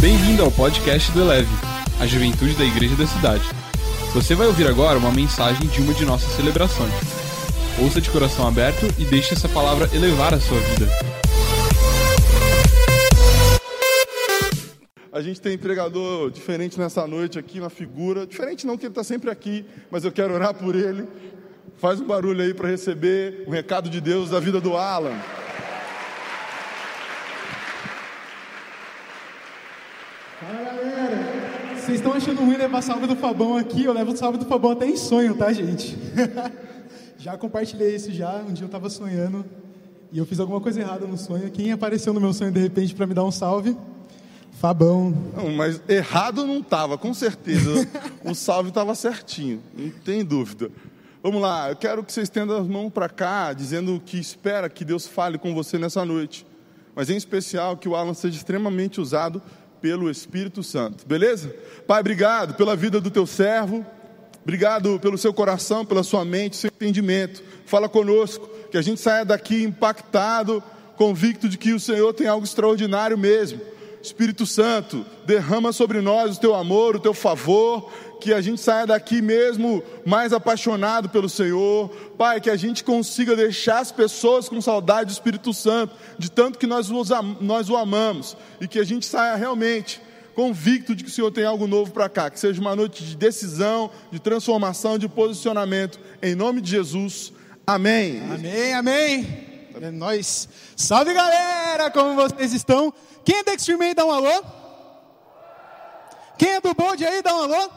Bem-vindo ao podcast do Eleve, a juventude da igreja da cidade. Você vai ouvir agora uma mensagem de uma de nossas celebrações. Ouça de coração aberto e deixe essa palavra elevar a sua vida. A gente tem pregador diferente nessa noite aqui na figura. Diferente não que ele está sempre aqui, mas eu quero orar por ele. Faz um barulho aí para receber o recado de Deus da vida do Alan. Galera! Vocês estão achando ruim levar salve do Fabão aqui? Eu levo salve do Fabão até em sonho, tá, gente? já compartilhei isso já. Um dia eu estava sonhando e eu fiz alguma coisa errada no sonho. Quem apareceu no meu sonho de repente para me dar um salve? Fabão. Não, mas errado não estava, com certeza. o salve estava certinho, não tem dúvida. Vamos lá, eu quero que você estenda as mãos para cá, dizendo que espera que Deus fale com você nessa noite. Mas em especial que o Alan seja extremamente usado pelo Espírito Santo, beleza? Pai, obrigado pela vida do teu servo, obrigado pelo seu coração, pela sua mente, seu entendimento. Fala conosco, que a gente saia daqui impactado, convicto de que o Senhor tem algo extraordinário mesmo. Espírito Santo, derrama sobre nós o teu amor, o teu favor, que a gente saia daqui mesmo mais apaixonado pelo Senhor. Pai, que a gente consiga deixar as pessoas com saudade do Espírito Santo, de tanto que nós, nós o amamos, e que a gente saia realmente convicto de que o Senhor tem algo novo para cá, que seja uma noite de decisão, de transformação, de posicionamento, em nome de Jesus. Amém. Amém, amém. É nóis. Salve galera, como vocês estão? Quem é da Extreme aí, dá um alô? Quem é do bonde aí, dá um alô?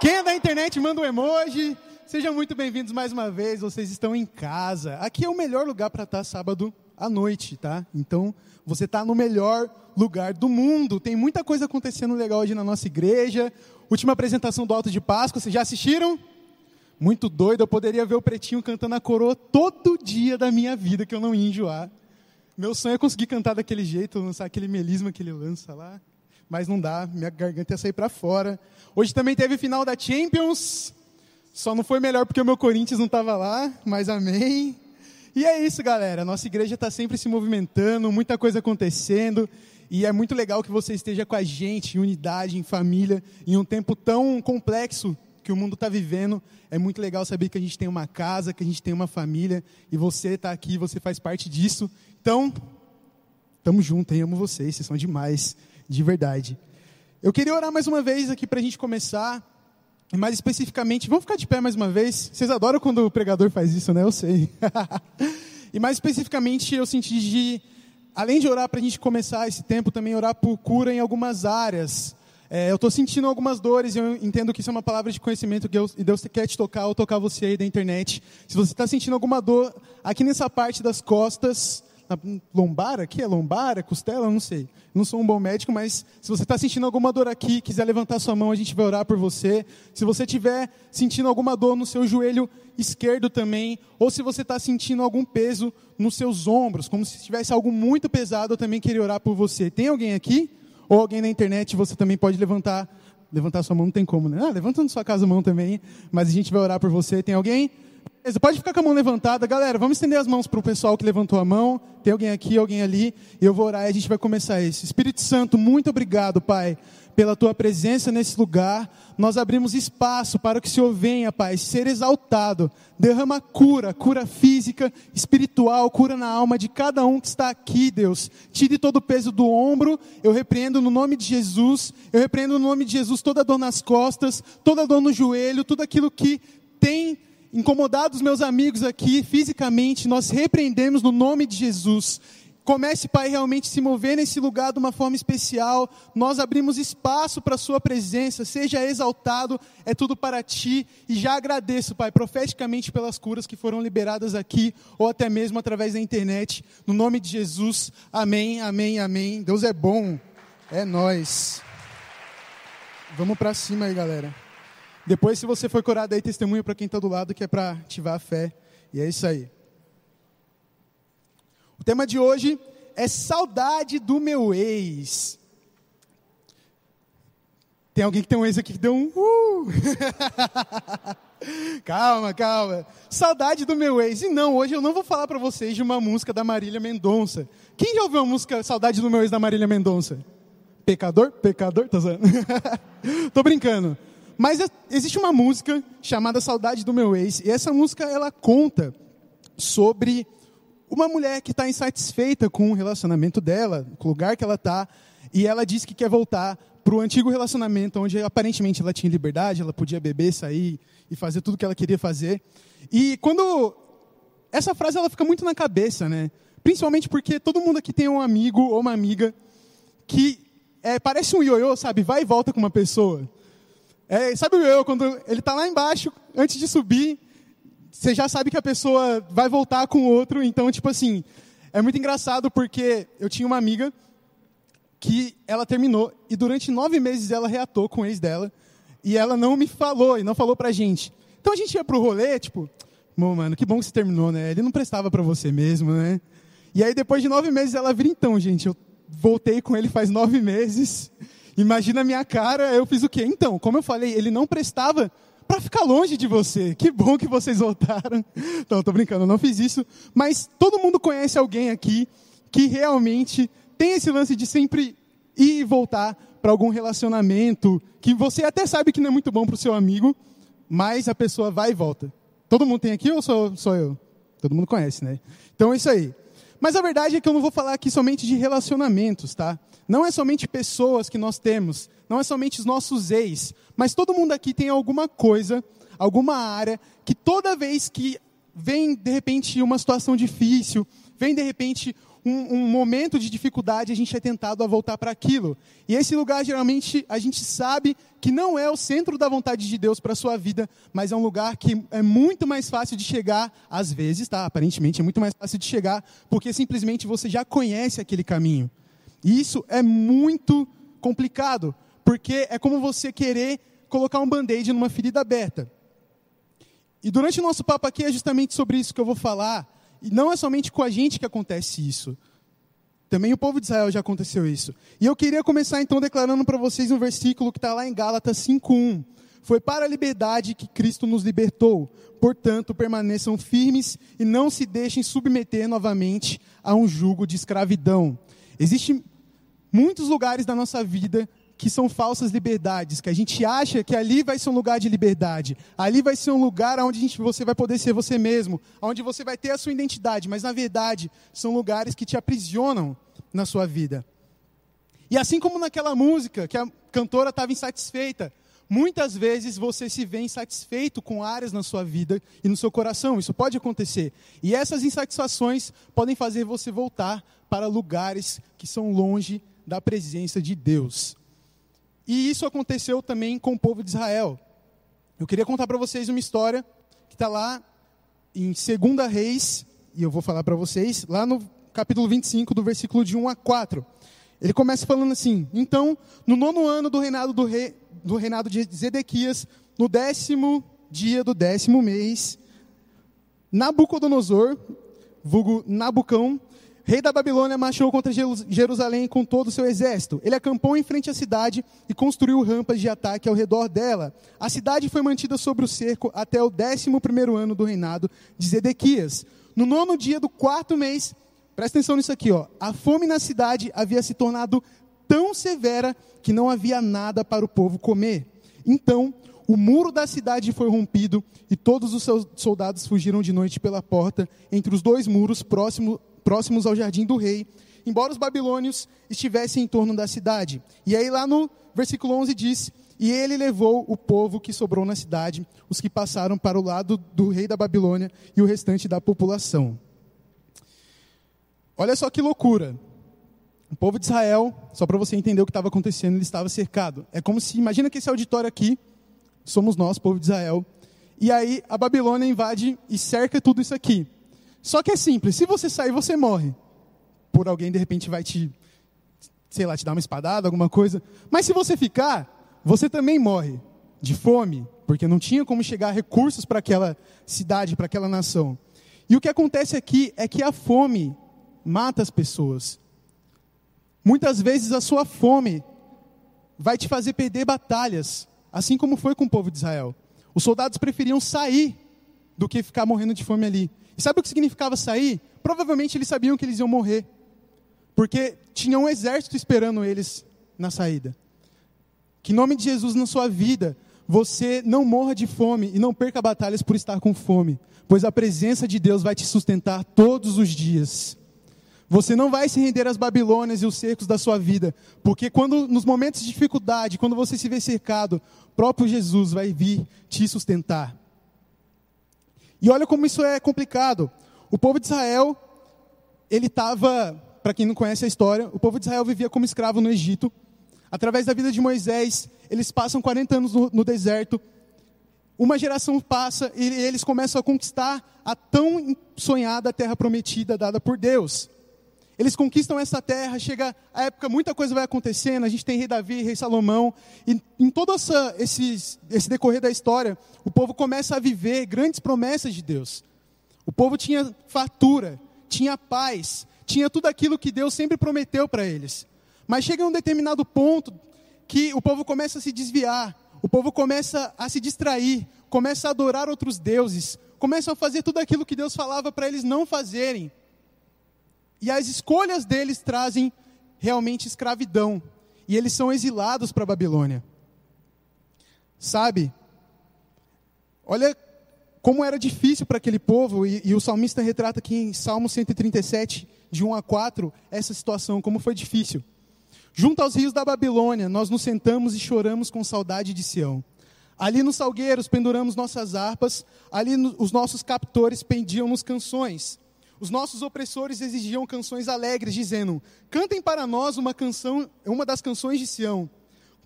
Quem é da internet, manda um emoji. Sejam muito bem-vindos mais uma vez, vocês estão em casa. Aqui é o melhor lugar para estar sábado à noite, tá? Então, você está no melhor lugar do mundo. Tem muita coisa acontecendo legal hoje na nossa igreja. Última apresentação do Alto de Páscoa, vocês já assistiram? Muito doido, eu poderia ver o Pretinho cantando a coroa todo dia da minha vida, que eu não ia enjoar. Meu sonho é conseguir cantar daquele jeito, lançar aquele melisma que ele lança lá. Mas não dá, minha garganta ia sair para fora. Hoje também teve final da Champions. Só não foi melhor porque o meu Corinthians não estava lá, mas amém. E é isso, galera. Nossa igreja está sempre se movimentando, muita coisa acontecendo. E é muito legal que você esteja com a gente, em unidade, em família, em um tempo tão complexo que o mundo está vivendo. É muito legal saber que a gente tem uma casa, que a gente tem uma família, e você está aqui, você faz parte disso. Então, tamo junto, hein? Amo vocês, vocês são demais, de verdade. Eu queria orar mais uma vez aqui para a gente começar, e mais especificamente, vamos ficar de pé mais uma vez? Vocês adoram quando o pregador faz isso, né? Eu sei. e mais especificamente, eu senti de, além de orar para a gente começar esse tempo, também orar por cura em algumas áreas. É, eu estou sentindo algumas dores e eu entendo que isso é uma palavra de conhecimento que Deus, e Deus quer te tocar ou tocar você aí da internet. Se você está sentindo alguma dor aqui nessa parte das costas, na lombar aqui, é lombar, é costela, não sei. Não sou um bom médico, mas se você está sentindo alguma dor aqui, quiser levantar sua mão, a gente vai orar por você. Se você estiver sentindo alguma dor no seu joelho esquerdo também, ou se você está sentindo algum peso nos seus ombros, como se tivesse algo muito pesado, eu também queria orar por você. Tem alguém aqui? Ou alguém na internet, você também pode levantar, levantar sua mão, não tem como, né? Ah, levanta na sua casa a mão também, mas a gente vai orar por você. Tem alguém? Pode ficar com a mão levantada. Galera, vamos estender as mãos para o pessoal que levantou a mão. Tem alguém aqui, alguém ali. Eu vou orar e a gente vai começar isso. Espírito Santo, muito obrigado, Pai, pela tua presença nesse lugar. Nós abrimos espaço para que o Senhor venha, Pai, ser exaltado. Derrama cura, cura física, espiritual, cura na alma de cada um que está aqui, Deus. Tire todo o peso do ombro. Eu repreendo no nome de Jesus. Eu repreendo no nome de Jesus toda dor nas costas, toda dor no joelho, tudo aquilo que tem incomodados meus amigos aqui fisicamente, nós repreendemos no nome de Jesus. Comece, Pai, realmente se mover nesse lugar de uma forma especial. Nós abrimos espaço para a Sua presença. Seja exaltado, é tudo para Ti. E já agradeço, Pai, profeticamente pelas curas que foram liberadas aqui, ou até mesmo através da internet. No nome de Jesus, amém, amém, amém. Deus é bom, é nós. Vamos para cima aí, galera. Depois, se você for curado aí, testemunho para quem está do lado, que é para ativar a fé. E é isso aí. O tema de hoje é saudade do meu ex. Tem alguém que tem um ex aqui que deu um. Uh! calma, calma. Saudade do meu ex. E não, hoje eu não vou falar para vocês de uma música da Marília Mendonça. Quem já ouviu a música Saudade do meu ex da Marília Mendonça? Pecador? Pecador? Tô brincando. Mas é, existe uma música chamada Saudade do Meu Ex, e essa música ela conta sobre uma mulher que está insatisfeita com o relacionamento dela, com o lugar que ela está, e ela diz que quer voltar para o antigo relacionamento, onde aparentemente ela tinha liberdade, ela podia beber, sair e fazer tudo o que ela queria fazer. E quando essa frase ela fica muito na cabeça, né? Principalmente porque todo mundo aqui tem um amigo ou uma amiga que é, parece um ioiô, sabe? Vai e volta com uma pessoa. É, sabe o ioiô, quando ele está lá embaixo, antes de subir, você já sabe que a pessoa vai voltar com outro. Então, tipo assim, é muito engraçado porque eu tinha uma amiga que ela terminou e durante nove meses ela reatou com o ex dela e ela não me falou e não falou pra gente. Então a gente ia pro rolê, tipo, mano, que bom que você terminou, né? Ele não prestava para você mesmo, né? E aí depois de nove meses ela vira, então, gente, eu voltei com ele faz nove meses. Imagina a minha cara, eu fiz o quê? Então, como eu falei, ele não prestava para ficar longe de você. Que bom que vocês voltaram. Não, tô brincando, eu não fiz isso. Mas todo mundo conhece alguém aqui que realmente tem esse lance de sempre ir e voltar para algum relacionamento que você até sabe que não é muito bom para o seu amigo, mas a pessoa vai e volta. Todo mundo tem aqui ou sou, sou eu? Todo mundo conhece, né? Então é isso aí. Mas a verdade é que eu não vou falar aqui somente de relacionamentos, tá? Não é somente pessoas que nós temos, não é somente os nossos ex, mas todo mundo aqui tem alguma coisa, alguma área, que toda vez que vem de repente uma situação difícil, vem de repente um, um, momento de dificuldade, a gente é tentado a voltar para aquilo. E esse lugar, geralmente, a gente sabe que não é o centro da vontade de Deus para a sua vida, mas é um lugar que é muito mais fácil de chegar, às vezes, tá? Aparentemente é muito mais fácil de chegar, porque simplesmente você já conhece aquele caminho. E isso é muito complicado, porque é como você querer colocar um band-aid numa ferida aberta. E durante o nosso papo aqui é justamente sobre isso que eu vou falar. E não é somente com a gente que acontece isso. Também o povo de Israel já aconteceu isso. E eu queria começar então declarando para vocês um versículo que está lá em Gálatas 5:1. Foi para a liberdade que Cristo nos libertou. Portanto, permaneçam firmes e não se deixem submeter novamente a um jugo de escravidão. Existem muitos lugares da nossa vida que são falsas liberdades, que a gente acha que ali vai ser um lugar de liberdade, ali vai ser um lugar onde gente, você vai poder ser você mesmo, onde você vai ter a sua identidade, mas na verdade são lugares que te aprisionam na sua vida. E assim como naquela música que a cantora estava insatisfeita, muitas vezes você se vê insatisfeito com áreas na sua vida e no seu coração, isso pode acontecer. E essas insatisfações podem fazer você voltar para lugares que são longe da presença de Deus. E isso aconteceu também com o povo de Israel. Eu queria contar para vocês uma história que está lá em 2 Reis, e eu vou falar para vocês, lá no capítulo 25, do versículo de 1 a 4. Ele começa falando assim: Então, no nono ano do reinado, do, rei, do reinado de Zedequias, no décimo dia do décimo mês, Nabucodonosor, vulgo Nabucão, rei da Babilônia marchou contra Jerusalém com todo o seu exército. Ele acampou em frente à cidade e construiu rampas de ataque ao redor dela. A cidade foi mantida sobre o cerco até o décimo primeiro ano do reinado de Zedequias. No nono dia do quarto mês, presta atenção nisso aqui, ó, a fome na cidade havia se tornado tão severa que não havia nada para o povo comer. Então, o muro da cidade foi rompido e todos os seus soldados fugiram de noite pela porta entre os dois muros próximo próximos ao jardim do rei, embora os babilônios estivessem em torno da cidade. E aí lá no versículo 11 diz: E ele levou o povo que sobrou na cidade, os que passaram para o lado do rei da Babilônia e o restante da população. Olha só que loucura. O povo de Israel, só para você entender o que estava acontecendo, ele estava cercado. É como se, imagina que esse auditório aqui, somos nós, povo de Israel, e aí a Babilônia invade e cerca tudo isso aqui. Só que é simples, se você sair, você morre. Por alguém, de repente, vai te, sei lá, te dar uma espadada, alguma coisa. Mas se você ficar, você também morre de fome, porque não tinha como chegar recursos para aquela cidade, para aquela nação. E o que acontece aqui é que a fome mata as pessoas. Muitas vezes a sua fome vai te fazer perder batalhas, assim como foi com o povo de Israel. Os soldados preferiam sair do que ficar morrendo de fome ali. E sabe o que significava sair? Provavelmente eles sabiam que eles iam morrer. Porque tinha um exército esperando eles na saída. Que em nome de Jesus na sua vida, você não morra de fome e não perca batalhas por estar com fome, pois a presença de Deus vai te sustentar todos os dias. Você não vai se render às Babilônias e os cercos da sua vida, porque quando nos momentos de dificuldade, quando você se vê cercado, próprio Jesus vai vir te sustentar. E olha como isso é complicado. O povo de Israel, ele estava, para quem não conhece a história, o povo de Israel vivia como escravo no Egito. Através da vida de Moisés, eles passam 40 anos no, no deserto. Uma geração passa e eles começam a conquistar a tão sonhada terra prometida dada por Deus. Eles conquistam essa terra, chega a época, muita coisa vai acontecendo, a gente tem rei Davi, rei Salomão, e em todo essa, esse, esse decorrer da história, o povo começa a viver grandes promessas de Deus. O povo tinha fartura, tinha paz, tinha tudo aquilo que Deus sempre prometeu para eles. Mas chega um determinado ponto que o povo começa a se desviar, o povo começa a se distrair, começa a adorar outros deuses, começa a fazer tudo aquilo que Deus falava para eles não fazerem. E as escolhas deles trazem realmente escravidão. E eles são exilados para a Babilônia. Sabe? Olha como era difícil para aquele povo, e, e, o salmista retrata aqui em Salmo 137, de 1 a 4, essa situação, como foi difícil. Junto aos rios da Babilônia, nós nos sentamos e choramos com saudade de Sião. Ali nos salgueiros penduramos nossas harpas, ali no, os nossos captores pendiam-nos canções. Os nossos opressores exigiam canções alegres, dizendo: Cantem para nós uma canção, uma das canções de Sião.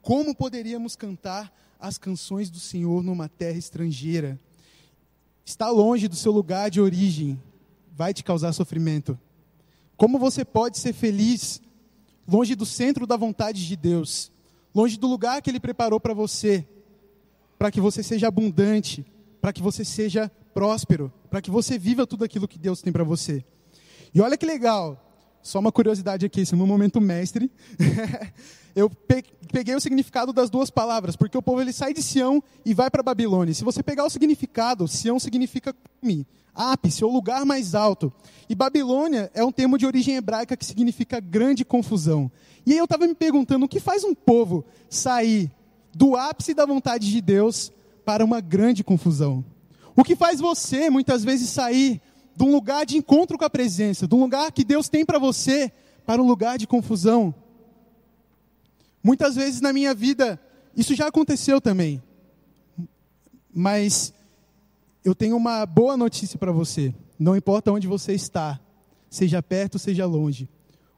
Como poderíamos cantar as canções do Senhor numa terra estrangeira? Está longe do seu lugar de origem, vai te causar sofrimento. Como você pode ser feliz longe do centro da vontade de Deus, longe do lugar que Ele preparou para você, para que você seja abundante, para que você seja próspero, para que você viva tudo aquilo que Deus tem para você. E olha que legal, só uma curiosidade aqui, esse é meu momento mestre. eu peguei o significado das duas palavras, porque o povo ele sai de Sião e vai para Babilônia. Se você pegar o significado, Sião significa cume, ápice, ou lugar mais alto. E Babilônia é um termo de origem hebraica que significa grande confusão. E aí eu estava me perguntando, o que faz um povo sair do ápice da vontade de Deus para uma grande confusão? O que faz você, muitas vezes, sair de um lugar de encontro com a presença, de um lugar que Deus tem para você, para um lugar de confusão. Muitas vezes na minha vida, isso já aconteceu também. Mas eu tenho uma boa notícia para você. Não importa onde você está, seja perto, seja longe,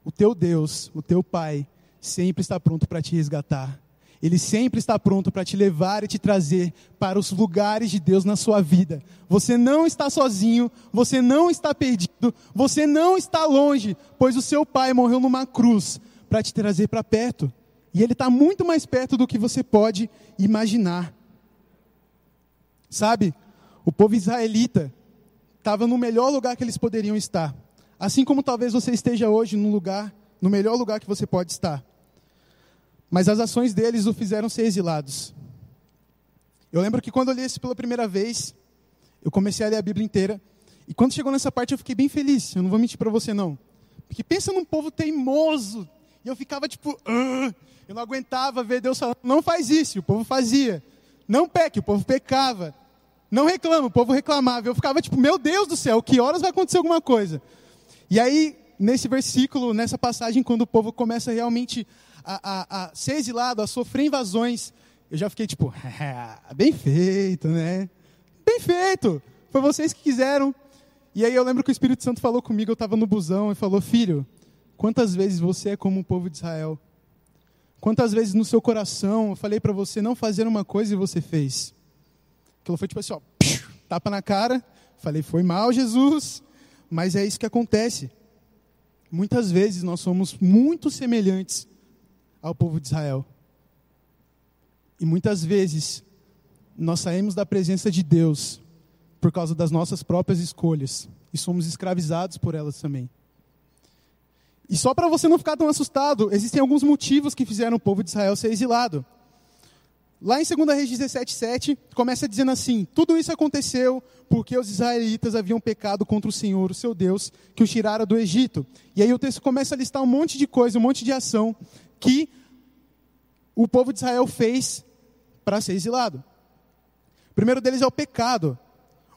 o teu Deus, o teu Pai, sempre está pronto para te resgatar. Ele sempre está pronto para te levar e te trazer para os lugares de Deus na sua vida. Você não está sozinho, você não está perdido, você não está longe, pois o seu pai morreu numa cruz para te trazer para perto. E ele está muito mais perto do que você pode imaginar. Sabe, o povo israelita estava no melhor lugar que eles poderiam estar. Assim como talvez você esteja hoje no lugar, no melhor lugar que você pode estar mas as ações deles o fizeram ser exilados. Eu lembro que quando eu li isso pela primeira vez, eu comecei a ler a Bíblia inteira, e quando chegou nessa parte eu fiquei bem feliz, eu não vou mentir para você não. Porque pensa num povo teimoso, e eu ficava tipo, eu não aguentava ver Deus falando, não faz isso, e o povo fazia. Não peque, o povo pecava. Não reclama, o povo reclamava. Eu ficava tipo, meu Deus do céu, que horas vai acontecer alguma coisa? E aí, nesse versículo, nessa passagem, quando o povo começa realmente a, a, a ser exilado, a sofrer invasões, eu já fiquei tipo, bem feito, né? Bem feito! Foi vocês que quiseram. E aí eu lembro que o Espírito Santo falou comigo, eu estava no busão, e falou: Filho, quantas vezes você é como o povo de Israel? Quantas vezes no seu coração eu falei para você não fazer uma coisa e você fez? Aquilo foi tipo assim, ó, tapa na cara. Falei, foi mal, Jesus. Mas é isso que acontece. Muitas vezes nós somos muito semelhantes ao povo de Israel. E muitas vezes nós saímos da presença de Deus por causa das nossas próprias escolhas e somos escravizados por elas também. E só para você não ficar tão assustado, existem alguns motivos que fizeram o povo de Israel ser exilado. Lá em 2 Reis 17,7, começa dizendo assim: Tudo isso aconteceu porque os israelitas haviam pecado contra o Senhor, o seu Deus, que os tirara do Egito. E aí o texto começa a listar um monte de coisa, um monte de ação que o povo de Israel fez para ser exilado. O primeiro deles é o pecado.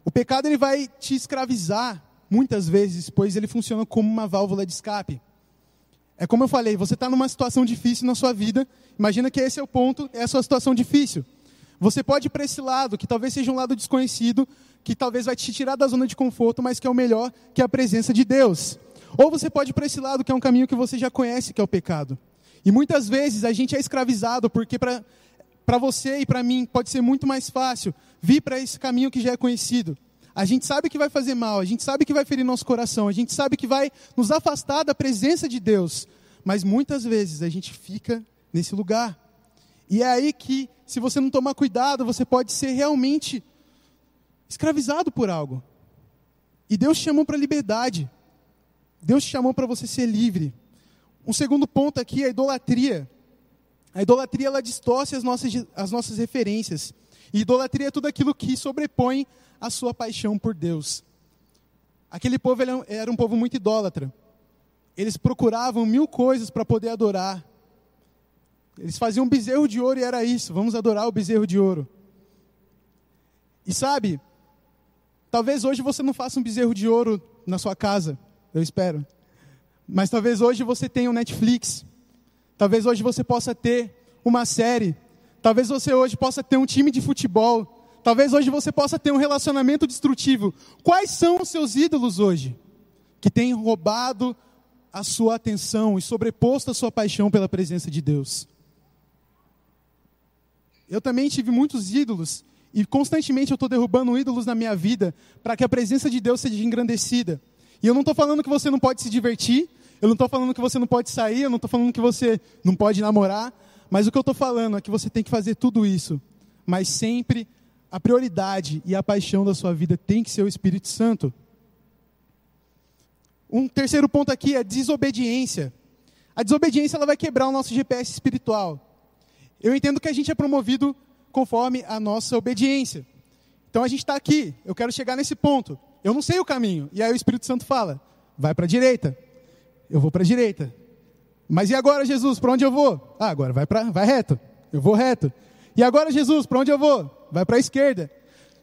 O pecado ele vai te escravizar muitas vezes, pois ele funciona como uma válvula de escape. É como eu falei, você está numa situação difícil na sua vida. Imagina que esse é o ponto, é a sua situação difícil. Você pode ir para esse lado, que talvez seja um lado desconhecido, que talvez vai te tirar da zona de conforto, mas que é o melhor, que é a presença de Deus. Ou você pode ir para esse lado, que é um caminho que você já conhece, que é o pecado. E muitas vezes a gente é escravizado, porque para você e para mim pode ser muito mais fácil vir para esse caminho que já é conhecido. A gente sabe que vai fazer mal, a gente sabe que vai ferir nosso coração, a gente sabe que vai nos afastar da presença de Deus. Mas muitas vezes a gente fica nesse lugar. E é aí que, se você não tomar cuidado, você pode ser realmente escravizado por algo. E Deus te chamou para liberdade. Deus te chamou para você ser livre. Um segundo ponto aqui é a idolatria. A idolatria ela distorce as nossas, as nossas referências. E idolatria é tudo aquilo que sobrepõe a sua paixão por Deus. Aquele povo era um povo muito idólatra. Eles procuravam mil coisas para poder adorar. Eles faziam um bezerro de ouro e era isso, vamos adorar o bezerro de ouro. E sabe, talvez hoje você não faça um bezerro de ouro na sua casa, eu espero. Mas talvez hoje você tenha um Netflix. Talvez hoje você possa ter uma série. Talvez você hoje possa ter um time de futebol. Talvez hoje você possa ter um relacionamento destrutivo. Quais são os seus ídolos hoje? Que têm roubado a sua atenção e sobreposto a sua paixão pela presença de Deus. Eu também tive muitos ídolos e constantemente eu estou derrubando ídolos na minha vida para que a presença de Deus seja engrandecida. E eu não estou falando que você não pode se divertir, eu não estou falando que você não pode sair, eu não estou falando que você não pode namorar, mas o que eu estou falando é que você tem que fazer tudo isso, mas sempre a prioridade e a paixão da sua vida tem que ser o Espírito Santo. Um terceiro ponto aqui é desobediência. A desobediência ela vai quebrar o nosso GPS espiritual. Eu entendo que a gente é promovido conforme a nossa obediência. Então a gente está aqui, eu quero chegar nesse ponto. Eu não sei o caminho. E aí o Espírito Santo fala: vai para a direita. Eu vou para a direita. Mas e agora, Jesus, para onde eu vou? Ah, agora vai, pra, vai reto. Eu vou reto. E agora, Jesus, para onde eu vou? Vai para a esquerda.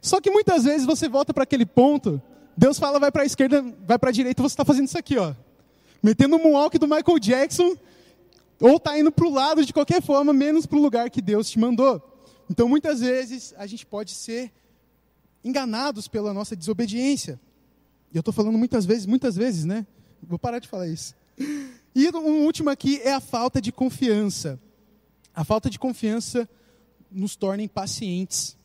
Só que muitas vezes você volta para aquele ponto, Deus fala vai para a esquerda, vai para a direita, você está fazendo isso aqui, ó. Metendo o moonwalk do Michael Jackson, ou está indo para o lado de qualquer forma, menos para o lugar que Deus te mandou. Então, muitas vezes, a gente pode ser enganados pela nossa desobediência. E eu estou falando muitas vezes, muitas vezes, né? Vou parar de falar isso. E um último aqui é a falta de confiança. A falta de confiança nos torna impacientes.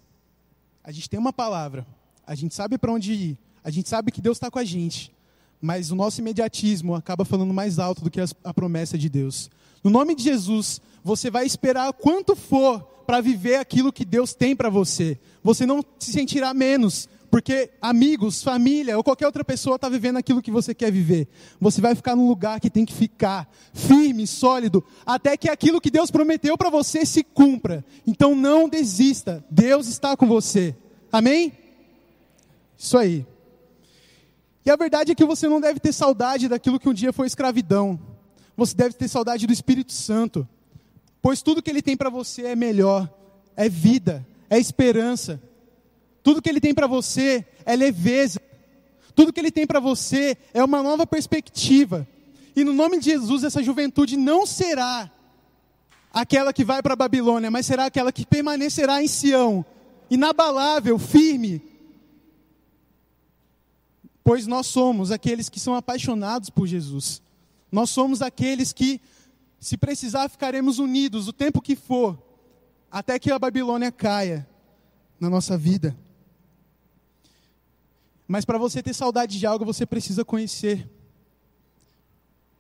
A gente tem uma palavra, a gente sabe para onde ir, a gente sabe que Deus está com a gente, mas o nosso imediatismo acaba falando mais alto do que a promessa de Deus. No nome de Jesus, você vai esperar quanto for para viver aquilo que Deus tem para você. Você não se sentirá menos, porque amigos, família ou qualquer outra pessoa está vivendo aquilo que você quer viver. Você vai ficar num lugar que tem que ficar firme, sólido, até que aquilo que Deus prometeu para você se cumpra. Então não desista, Deus está com você. Amém? Isso aí. E a verdade é que você não deve ter saudade daquilo que um dia foi escravidão. Você deve ter saudade do Espírito Santo. Pois tudo que ele tem para você é melhor, é vida, é esperança. Tudo que Ele tem para você é leveza. Tudo que Ele tem para você é uma nova perspectiva. E no nome de Jesus, essa juventude não será aquela que vai para a Babilônia, mas será aquela que permanecerá em Sião, inabalável, firme. Pois nós somos aqueles que são apaixonados por Jesus. Nós somos aqueles que, se precisar, ficaremos unidos o tempo que for, até que a Babilônia caia na nossa vida. Mas para você ter saudade de algo, você precisa conhecer.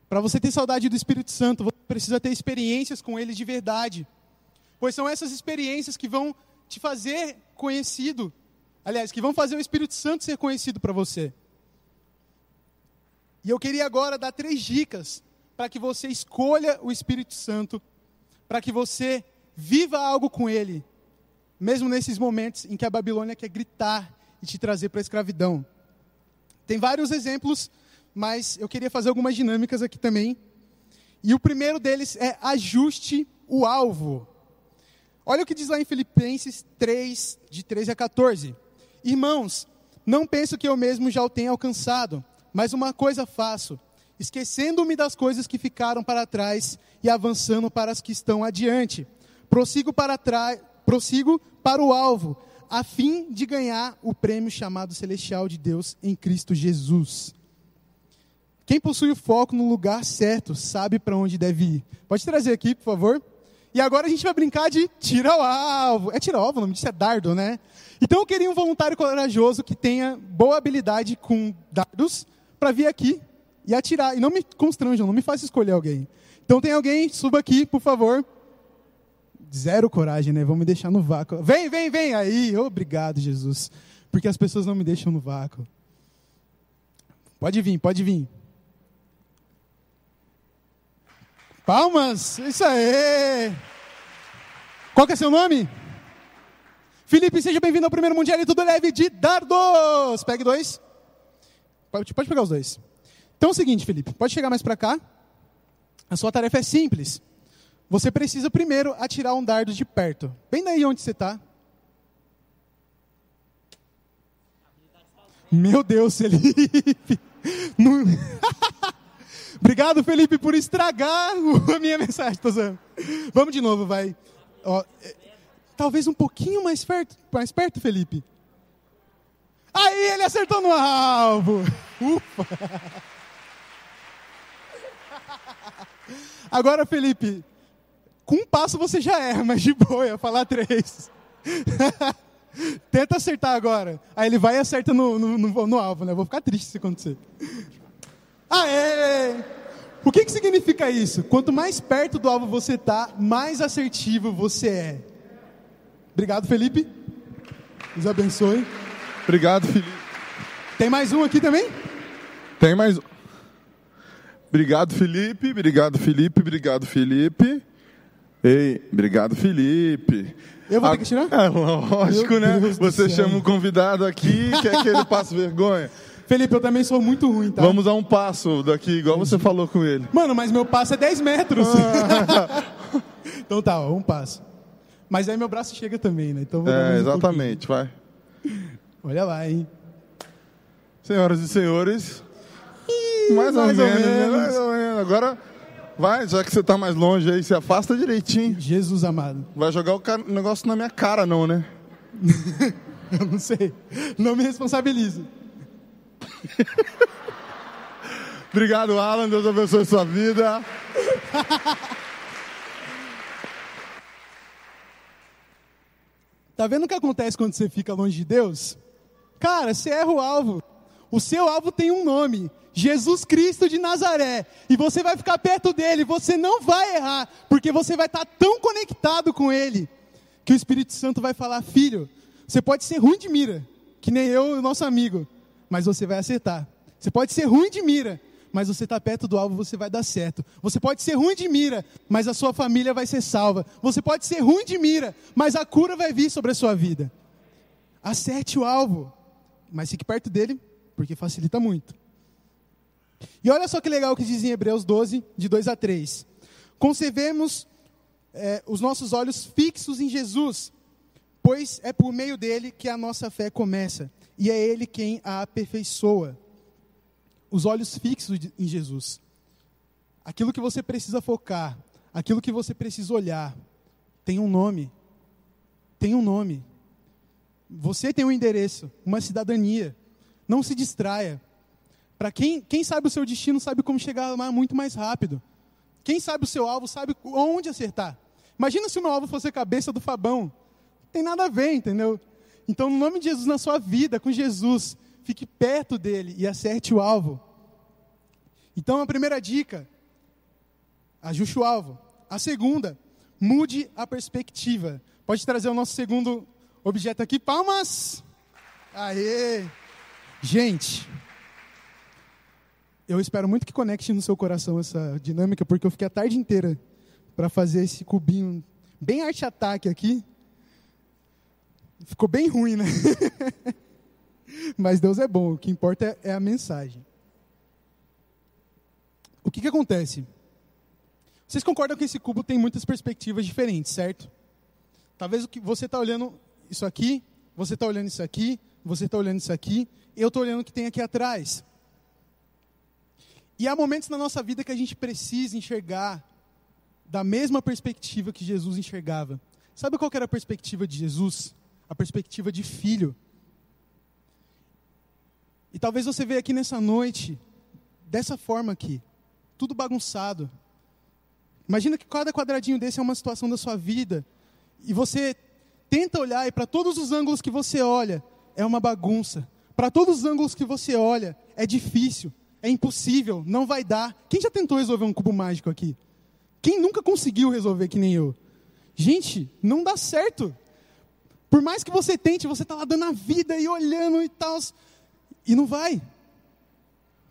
Para você ter saudade do Espírito Santo, você precisa ter experiências com Ele de verdade. Pois são essas experiências que vão te fazer conhecido. Aliás, que vão fazer o Espírito Santo ser conhecido para você. E eu queria agora dar três dicas para que você escolha o Espírito Santo, para que você viva algo com Ele, mesmo nesses momentos em que a Babilônia quer gritar e te trazer para a escravidão. Tem vários exemplos, mas eu queria fazer algumas dinâmicas aqui também. E o primeiro deles é ajuste o alvo. Olha o que diz lá em Filipenses 3, de 13 a 14. Irmãos, não penso que eu mesmo já o tenha alcançado, mas uma coisa faço, esquecendo-me das coisas que ficaram para trás e avançando para as que estão adiante. Prossigo para trás, prossigo para o alvo, a fim de ganhar o prêmio chamado celestial de Deus em Cristo Jesus. Quem possui o foco no lugar certo sabe para onde deve ir. Pode trazer aqui, por favor? E agora a gente vai brincar de tira o alvo. É tira o alvo, o nome disso é dardo, né? Então eu queria um voluntário corajoso que tenha boa habilidade com dardos para vir aqui e atirar. E não me constranjam, não me faça escolher alguém. Então tem alguém, suba aqui, por favor. Zero coragem, né? Vão me deixar no vácuo. Vem, vem, vem aí. Obrigado, Jesus. Porque as pessoas não me deixam no vácuo. Pode vir, pode vir. Palmas! Isso aí! Qual que é seu nome? Felipe, seja bem-vindo ao primeiro Mundial e tudo leve de dardos! Pegue dois. Pode, pode pegar os dois. Então é o seguinte, Felipe, pode chegar mais para cá. A sua tarefa é simples. Você precisa primeiro atirar um dardo de perto. Bem daí onde você está. Meu Deus, Felipe! Não... Obrigado, Felipe, por estragar a minha mensagem. Tô Vamos de novo, vai. Ó, é, talvez um pouquinho mais perto, mais perto, Felipe. Aí ele acertou no alvo. Ufa. Agora, Felipe, com um passo você já erra, mas de boa, falar três. Tenta acertar agora. Aí ele vai e acerta no, no, no, no alvo, né? vou ficar triste se acontecer. Aê! O que, que significa isso? Quanto mais perto do alvo você está, mais assertivo você é. Obrigado, Felipe. Deus abençoe. Obrigado, Felipe. Tem mais um aqui também? Tem mais um. Obrigado, Felipe. Obrigado, Felipe. Obrigado, Felipe. Ei, obrigado, Felipe. Eu vou ter que tirar? É lógico, Meu né? Deus Você chama um convidado aqui, quer que ele passe vergonha. Felipe, eu também sou muito ruim, tá? Vamos a um passo daqui, igual você falou com ele. Mano, mas meu passo é 10 metros. então tá, ó, um passo. Mas aí meu braço chega também, né? Então é, exatamente, um vai. Olha lá, hein? Senhoras e senhores. Ih, mais, mais, ou, menos, né? menos. mais ou menos. Agora, vai, já que você tá mais longe aí, se afasta direitinho. Jesus amado. Vai jogar o negócio na minha cara, não, né? eu não sei. Não me responsabilizo. Obrigado, Alan. Deus abençoe sua vida. Tá vendo o que acontece quando você fica longe de Deus? Cara, você erra o alvo. O seu alvo tem um nome: Jesus Cristo de Nazaré. E você vai ficar perto dele. Você não vai errar, porque você vai estar tão conectado com ele que o Espírito Santo vai falar: Filho, você pode ser ruim de mira, que nem eu e o nosso amigo mas você vai acertar. Você pode ser ruim de mira, mas você está perto do alvo, você vai dar certo. Você pode ser ruim de mira, mas a sua família vai ser salva. Você pode ser ruim de mira, mas a cura vai vir sobre a sua vida. Acerte o alvo, mas fique perto dele, porque facilita muito. E olha só que legal que diz em Hebreus 12, de 2 a 3. Conservemos é, os nossos olhos fixos em Jesus, pois é por meio dele que a nossa fé começa e é Ele quem a aperfeiçoa. Os olhos fixos em Jesus. Aquilo que você precisa focar, aquilo que você precisa olhar, tem um nome. Tem um nome. Você tem um endereço, uma cidadania. Não se distraia. Para quem, quem sabe o seu destino, sabe como chegar lá muito mais rápido. Quem sabe o seu alvo, sabe onde acertar. Imagina se o meu alvo fosse a cabeça do Fabão. Não tem nada a ver, entendeu? Então, no nome de Jesus na sua vida, com Jesus, fique perto dele e acerte o alvo. Então, a primeira dica, ajuste o alvo. A segunda, mude a perspectiva. Pode trazer o nosso segundo objeto aqui. Palmas! Aê! Gente, eu espero muito que conecte no seu coração essa dinâmica, porque eu fiquei a tarde inteira para fazer esse cubinho bem arte-ataque aqui. Ficou bem ruim, né? Mas Deus é bom, o que importa é, é a mensagem. O que, que acontece? Vocês concordam que esse cubo tem muitas perspectivas diferentes, certo? Talvez o que você está olhando isso aqui, você está olhando isso aqui, você está olhando isso aqui, eu estou olhando o que tem aqui atrás. E há momentos na nossa vida que a gente precisa enxergar da mesma perspectiva que Jesus enxergava. Sabe qual era a perspectiva de Jesus? A perspectiva de filho. E talvez você veja aqui nessa noite, dessa forma aqui, tudo bagunçado. Imagina que cada quadradinho desse é uma situação da sua vida, e você tenta olhar, e para todos os ângulos que você olha, é uma bagunça. Para todos os ângulos que você olha, é difícil, é impossível, não vai dar. Quem já tentou resolver um cubo mágico aqui? Quem nunca conseguiu resolver que nem eu? Gente, não dá certo. Por mais que você tente, você está lá dando a vida e olhando e tal. E não vai.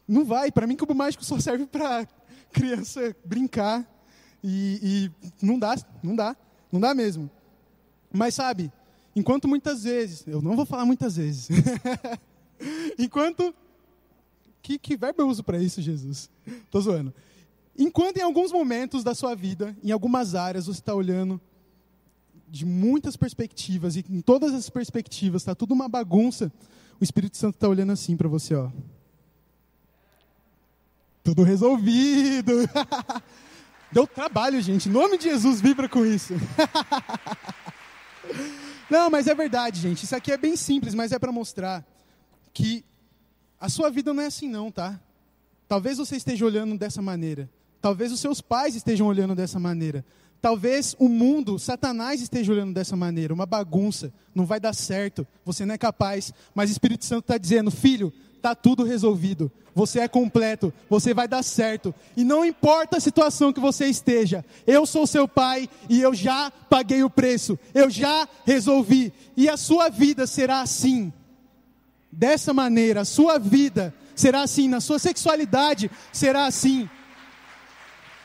Não vai. Para mim, cubo mágico só serve para criança brincar. E, e não dá, não dá. Não dá mesmo. Mas sabe, enquanto muitas vezes, eu não vou falar muitas vezes. enquanto. Que, que verbo eu uso para isso, Jesus? Estou zoando. Enquanto em alguns momentos da sua vida, em algumas áreas, você está olhando de muitas perspectivas, e em todas as perspectivas está tudo uma bagunça, o Espírito Santo está olhando assim para você, ó. Tudo resolvido. Deu trabalho, gente. Em nome de Jesus, vibra com isso. Não, mas é verdade, gente. Isso aqui é bem simples, mas é para mostrar que a sua vida não é assim, não, tá? Talvez você esteja olhando dessa maneira. Talvez os seus pais estejam olhando dessa maneira. Talvez o mundo, Satanás esteja olhando dessa maneira, uma bagunça, não vai dar certo, você não é capaz, mas o Espírito Santo está dizendo: filho, está tudo resolvido, você é completo, você vai dar certo, e não importa a situação que você esteja, eu sou seu pai e eu já paguei o preço, eu já resolvi, e a sua vida será assim, dessa maneira, a sua vida será assim, na sua sexualidade será assim,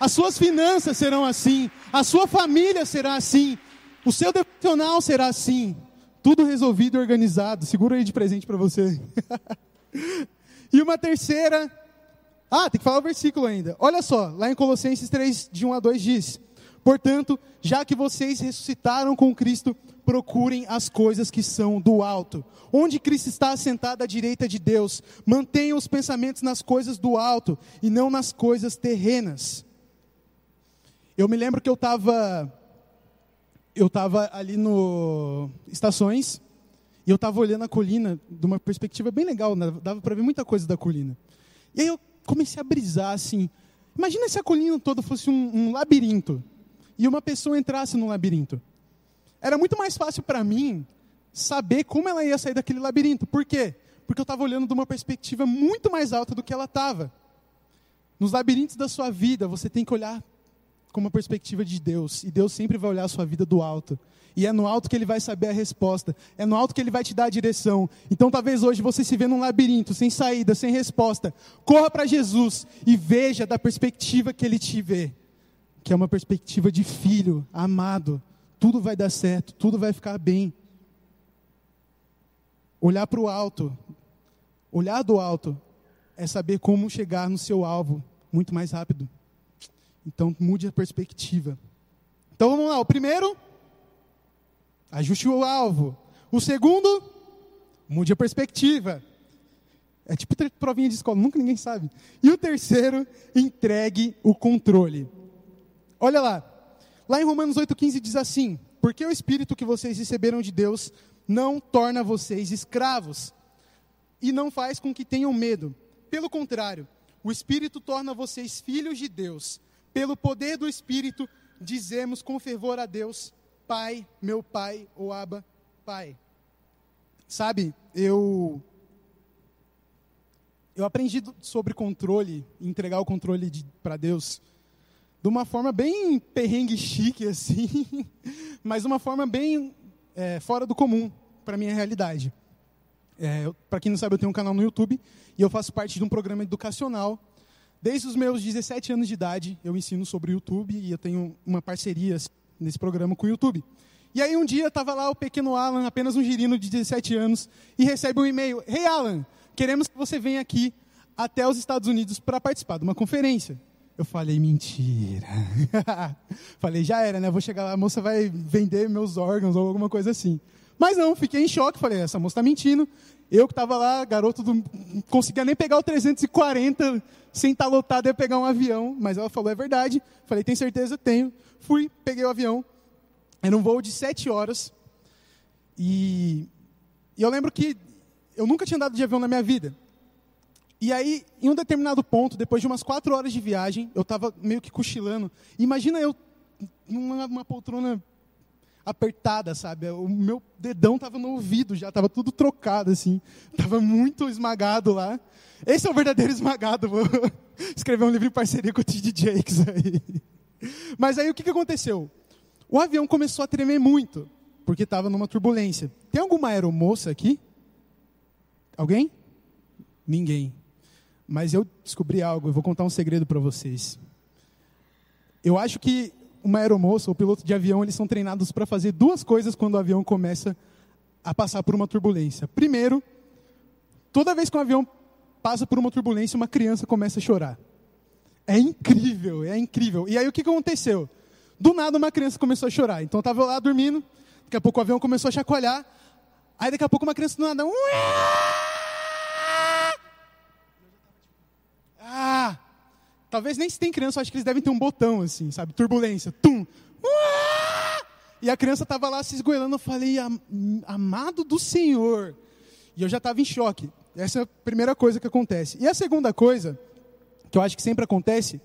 as suas finanças serão assim, a sua família será assim, o seu devocional será assim, tudo resolvido e organizado. Segura aí de presente para você. e uma terceira. Ah, tem que falar o versículo ainda. Olha só, lá em Colossenses 3, de 1 a 2 diz: Portanto, já que vocês ressuscitaram com Cristo, procurem as coisas que são do alto. Onde Cristo está assentado à direita de Deus, mantenham os pensamentos nas coisas do alto e não nas coisas terrenas. Eu me lembro que eu estava eu estava ali no estações e eu estava olhando a colina de uma perspectiva bem legal, né? dava para ver muita coisa da colina. E aí eu comecei a brisar assim. Imagina se a colina toda fosse um, um labirinto e uma pessoa entrasse no labirinto. Era muito mais fácil para mim saber como ela ia sair daquele labirinto. Por quê? Porque eu estava olhando de uma perspectiva muito mais alta do que ela estava. Nos labirintos da sua vida, você tem que olhar com uma perspectiva de Deus. E Deus sempre vai olhar a sua vida do alto. E é no alto que ele vai saber a resposta. É no alto que ele vai te dar a direção. Então talvez hoje você se vê num labirinto, sem saída, sem resposta. Corra para Jesus e veja da perspectiva que ele te vê. Que é uma perspectiva de filho, amado. Tudo vai dar certo, tudo vai ficar bem. Olhar para o alto, olhar do alto, é saber como chegar no seu alvo muito mais rápido. Então mude a perspectiva. Então vamos lá. O primeiro, ajuste o alvo. O segundo, mude a perspectiva. É tipo provinha de escola, nunca ninguém sabe. E o terceiro, entregue o controle. Olha lá. Lá em Romanos 8,15 diz assim: Porque o Espírito que vocês receberam de Deus não torna vocês escravos e não faz com que tenham medo. Pelo contrário, o Espírito torna vocês filhos de Deus pelo poder do Espírito, dizemos com fervor a Deus: Pai, meu Pai, ou Abba, Pai. Sabe, eu. Eu aprendi sobre controle, entregar o controle para Deus, de uma forma bem perrengue chique, assim, mas de uma forma bem é, fora do comum para minha realidade. É, para quem não sabe, eu tenho um canal no YouTube e eu faço parte de um programa educacional Desde os meus 17 anos de idade, eu ensino sobre o YouTube e eu tenho uma parceria nesse programa com o YouTube. E aí um dia estava lá o pequeno Alan, apenas um girino de 17 anos, e recebe um e-mail: Hey Alan, queremos que você venha aqui até os Estados Unidos para participar de uma conferência. Eu falei, mentira. falei, já era, né? Vou chegar lá, a moça vai vender meus órgãos ou alguma coisa assim. Mas não, fiquei em choque. Falei, essa moça está mentindo. Eu que estava lá, garoto, não conseguia nem pegar o 340 sem estar tá lotado, ia pegar um avião. Mas ela falou, é verdade. Falei, tem certeza? Tenho. Fui, peguei o avião. Era um voo de sete horas. E, e eu lembro que eu nunca tinha andado de avião na minha vida. E aí, em um determinado ponto, depois de umas quatro horas de viagem, eu estava meio que cochilando. Imagina eu numa poltrona apertada, sabe? O meu dedão estava no ouvido já, estava tudo trocado assim. Estava muito esmagado lá. Esse é o verdadeiro esmagado. Vou escrever um livro em parceria com o T.D. Jakes aí. Mas aí o que, que aconteceu? O avião começou a tremer muito, porque estava numa turbulência. Tem alguma aeromoça aqui? Alguém? Ninguém. Mas eu descobri algo, eu vou contar um segredo para vocês. Eu acho que uma aeromoça ou piloto de avião, eles são treinados para fazer duas coisas quando o avião começa a passar por uma turbulência. Primeiro, toda vez que um avião passa por uma turbulência, uma criança começa a chorar. É incrível, é incrível. E aí o que aconteceu? Do nada uma criança começou a chorar. Então eu estava lá dormindo, daqui a pouco o avião começou a chacoalhar, aí daqui a pouco uma criança do nada. Talvez nem se tem criança, acho que eles devem ter um botão assim, sabe? Turbulência. Tum! E a criança estava lá se esgoelando. Eu falei, amado do Senhor. E eu já estava em choque. Essa é a primeira coisa que acontece. E a segunda coisa, que eu acho que sempre acontece,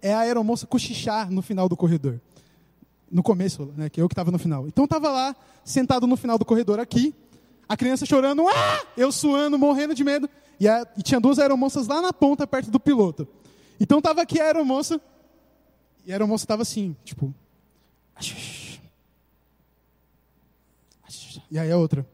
é a aeromoça cochichar no final do corredor. No começo, né, que eu que estava no final. Então estava lá, sentado no final do corredor aqui, a criança chorando, ah! eu suando, morrendo de medo. E, a, e tinha duas aeromoças lá na ponta, perto do piloto. Então estava aqui a aeromoça, e a aeromoça estava assim, tipo. E aí a outra.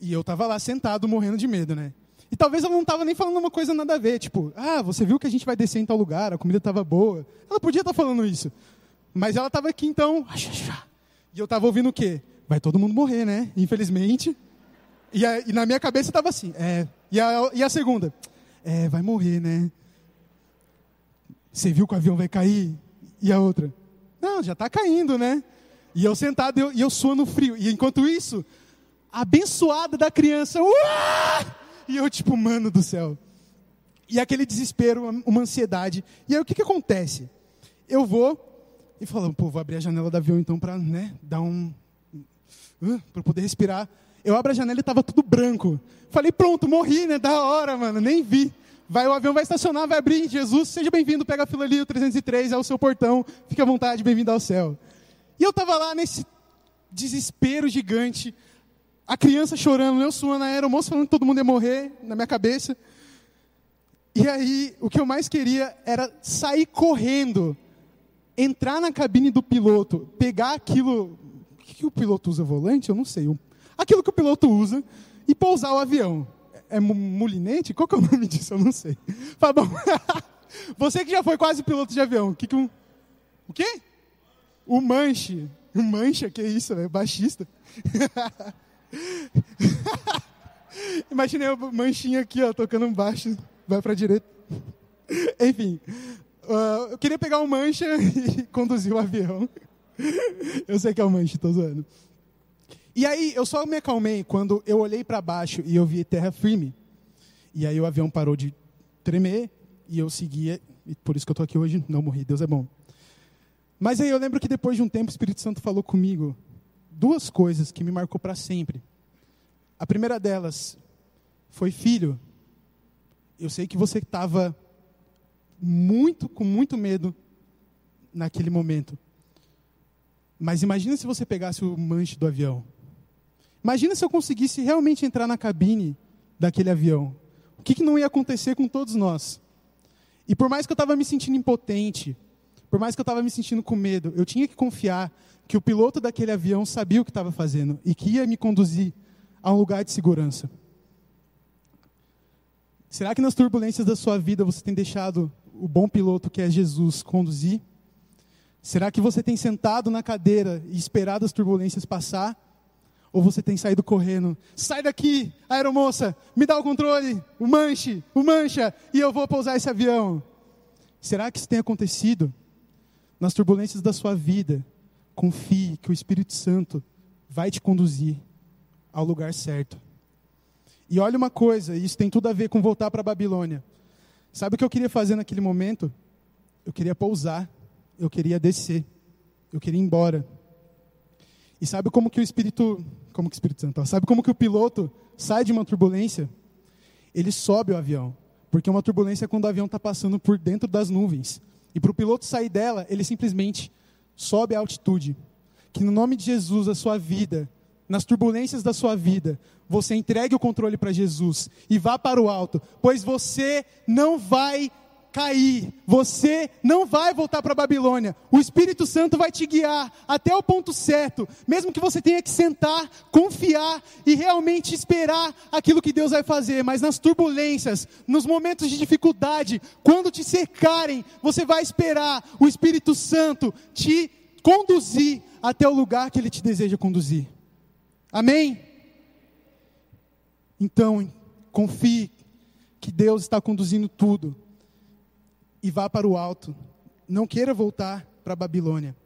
E eu estava lá sentado, morrendo de medo, né? E talvez ela não estava nem falando uma coisa nada a ver, tipo, ah, você viu que a gente vai descer em tal lugar, a comida estava boa. Ela podia estar tá falando isso. Mas ela estava aqui então. E eu estava ouvindo o quê? Vai todo mundo morrer, né? Infelizmente. E, a, e na minha cabeça estava assim, é. E a, e a segunda? É, vai morrer, né? Você viu que o avião vai cair? E a outra? Não, já está caindo, né? E eu sentado e eu, suando frio. E enquanto isso, abençoada da criança, e eu tipo, mano do céu. E aquele desespero, uma ansiedade. E aí o que, que acontece? Eu vou e falo, pô, vou abrir a janela do avião então para né, dar um. Uh, para poder respirar. Eu abro a janela e estava tudo branco. Falei, pronto, morri, né? Da hora, mano, nem vi. Vai, o avião vai estacionar, vai abrir. Jesus, seja bem-vindo, pega a fila ali, o 303, é o seu portão. Fique à vontade, bem-vindo ao céu. E eu estava lá nesse desespero gigante. A criança chorando, eu suando a aeromoça falando que todo mundo ia morrer na minha cabeça. E aí, o que eu mais queria era sair correndo, entrar na cabine do piloto, pegar aquilo. O que, que o piloto usa volante? Eu não sei aquilo que o piloto usa e pousar o avião. É mulinete? Qual que é o nome disso? Eu não sei. Tá bom. Você que já foi quase piloto de avião, o que, que um. O quê? O manche. O mancha, que é isso, é baixista. Imaginei o manchinho aqui, ó, tocando um baixo, vai para a direita. Enfim, uh, eu queria pegar o mancha e conduzir o avião. Eu sei que é o manche, estou zoando. E aí eu só me acalmei quando eu olhei para baixo e eu vi terra firme. E aí o avião parou de tremer e eu seguia, e por isso que eu estou aqui hoje, não morri, Deus é bom. Mas aí eu lembro que depois de um tempo o Espírito Santo falou comigo duas coisas que me marcou para sempre. A primeira delas foi filho. Eu sei que você estava muito com muito medo naquele momento. Mas imagina se você pegasse o manche do avião Imagina se eu conseguisse realmente entrar na cabine daquele avião. O que, que não ia acontecer com todos nós? E por mais que eu estava me sentindo impotente, por mais que eu estava me sentindo com medo, eu tinha que confiar que o piloto daquele avião sabia o que estava fazendo e que ia me conduzir a um lugar de segurança. Será que nas turbulências da sua vida você tem deixado o bom piloto que é Jesus conduzir? Será que você tem sentado na cadeira e esperado as turbulências passar? Ou você tem saído correndo? Sai daqui, aeromoça, me dá o controle, o manche, o mancha, e eu vou pousar esse avião. Será que isso tem acontecido? Nas turbulências da sua vida, confie que o Espírito Santo vai te conduzir ao lugar certo. E olha uma coisa, isso tem tudo a ver com voltar para a Babilônia. Sabe o que eu queria fazer naquele momento? Eu queria pousar, eu queria descer, eu queria ir embora. E sabe como que o Espírito, como que o Espírito Santo, sabe como que o piloto sai de uma turbulência? Ele sobe o avião, porque uma turbulência é quando o avião está passando por dentro das nuvens. E para o piloto sair dela, ele simplesmente sobe a altitude. Que no nome de Jesus a sua vida, nas turbulências da sua vida, você entregue o controle para Jesus e vá para o alto, pois você não vai cair, você não vai voltar para a Babilônia. O Espírito Santo vai te guiar até o ponto certo, mesmo que você tenha que sentar, confiar e realmente esperar aquilo que Deus vai fazer. Mas nas turbulências, nos momentos de dificuldade, quando te cercarem, você vai esperar o Espírito Santo te conduzir até o lugar que Ele te deseja conduzir. Amém? Então, confie que Deus está conduzindo tudo e vá para o alto. Não queira voltar para a Babilônia.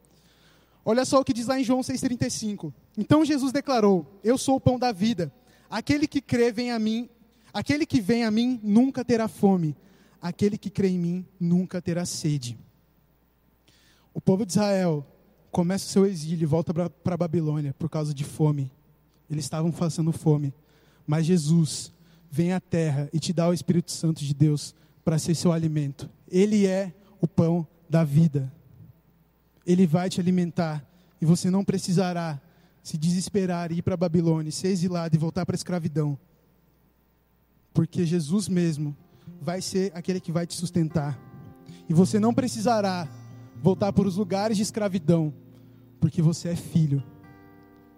Olha só o que diz lá em João 6,35. Então Jesus declarou: Eu sou o pão da vida. Aquele que crê vem a mim, aquele que vem a mim nunca terá fome. Aquele que crê em mim nunca terá sede. O povo de Israel começa o seu exílio e volta para a Babilônia por causa de fome. Eles estavam passando fome. Mas Jesus vem à terra e te dá o Espírito Santo de Deus para ser seu alimento. Ele é o pão da vida. Ele vai te alimentar e você não precisará se desesperar e ir para Babilônia, ser exilado e voltar para a escravidão. Porque Jesus mesmo vai ser aquele que vai te sustentar. E você não precisará voltar para os lugares de escravidão, porque você é filho.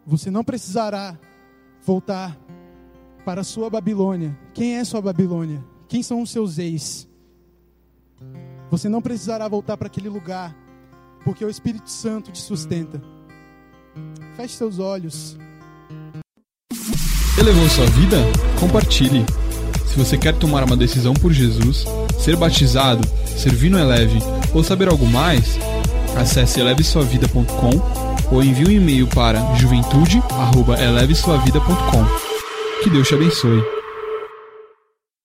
Você não precisará voltar para a sua Babilônia. Quem é sua Babilônia? Quem são os seus ex? Você não precisará voltar para aquele lugar, porque o Espírito Santo te sustenta. Feche seus olhos. Elevou sua vida? Compartilhe. Se você quer tomar uma decisão por Jesus, ser batizado, servir no Eleve ou saber algo mais, acesse elevesuavida.com ou envie um e-mail para juventude@elevesuavida.com. Que Deus te abençoe.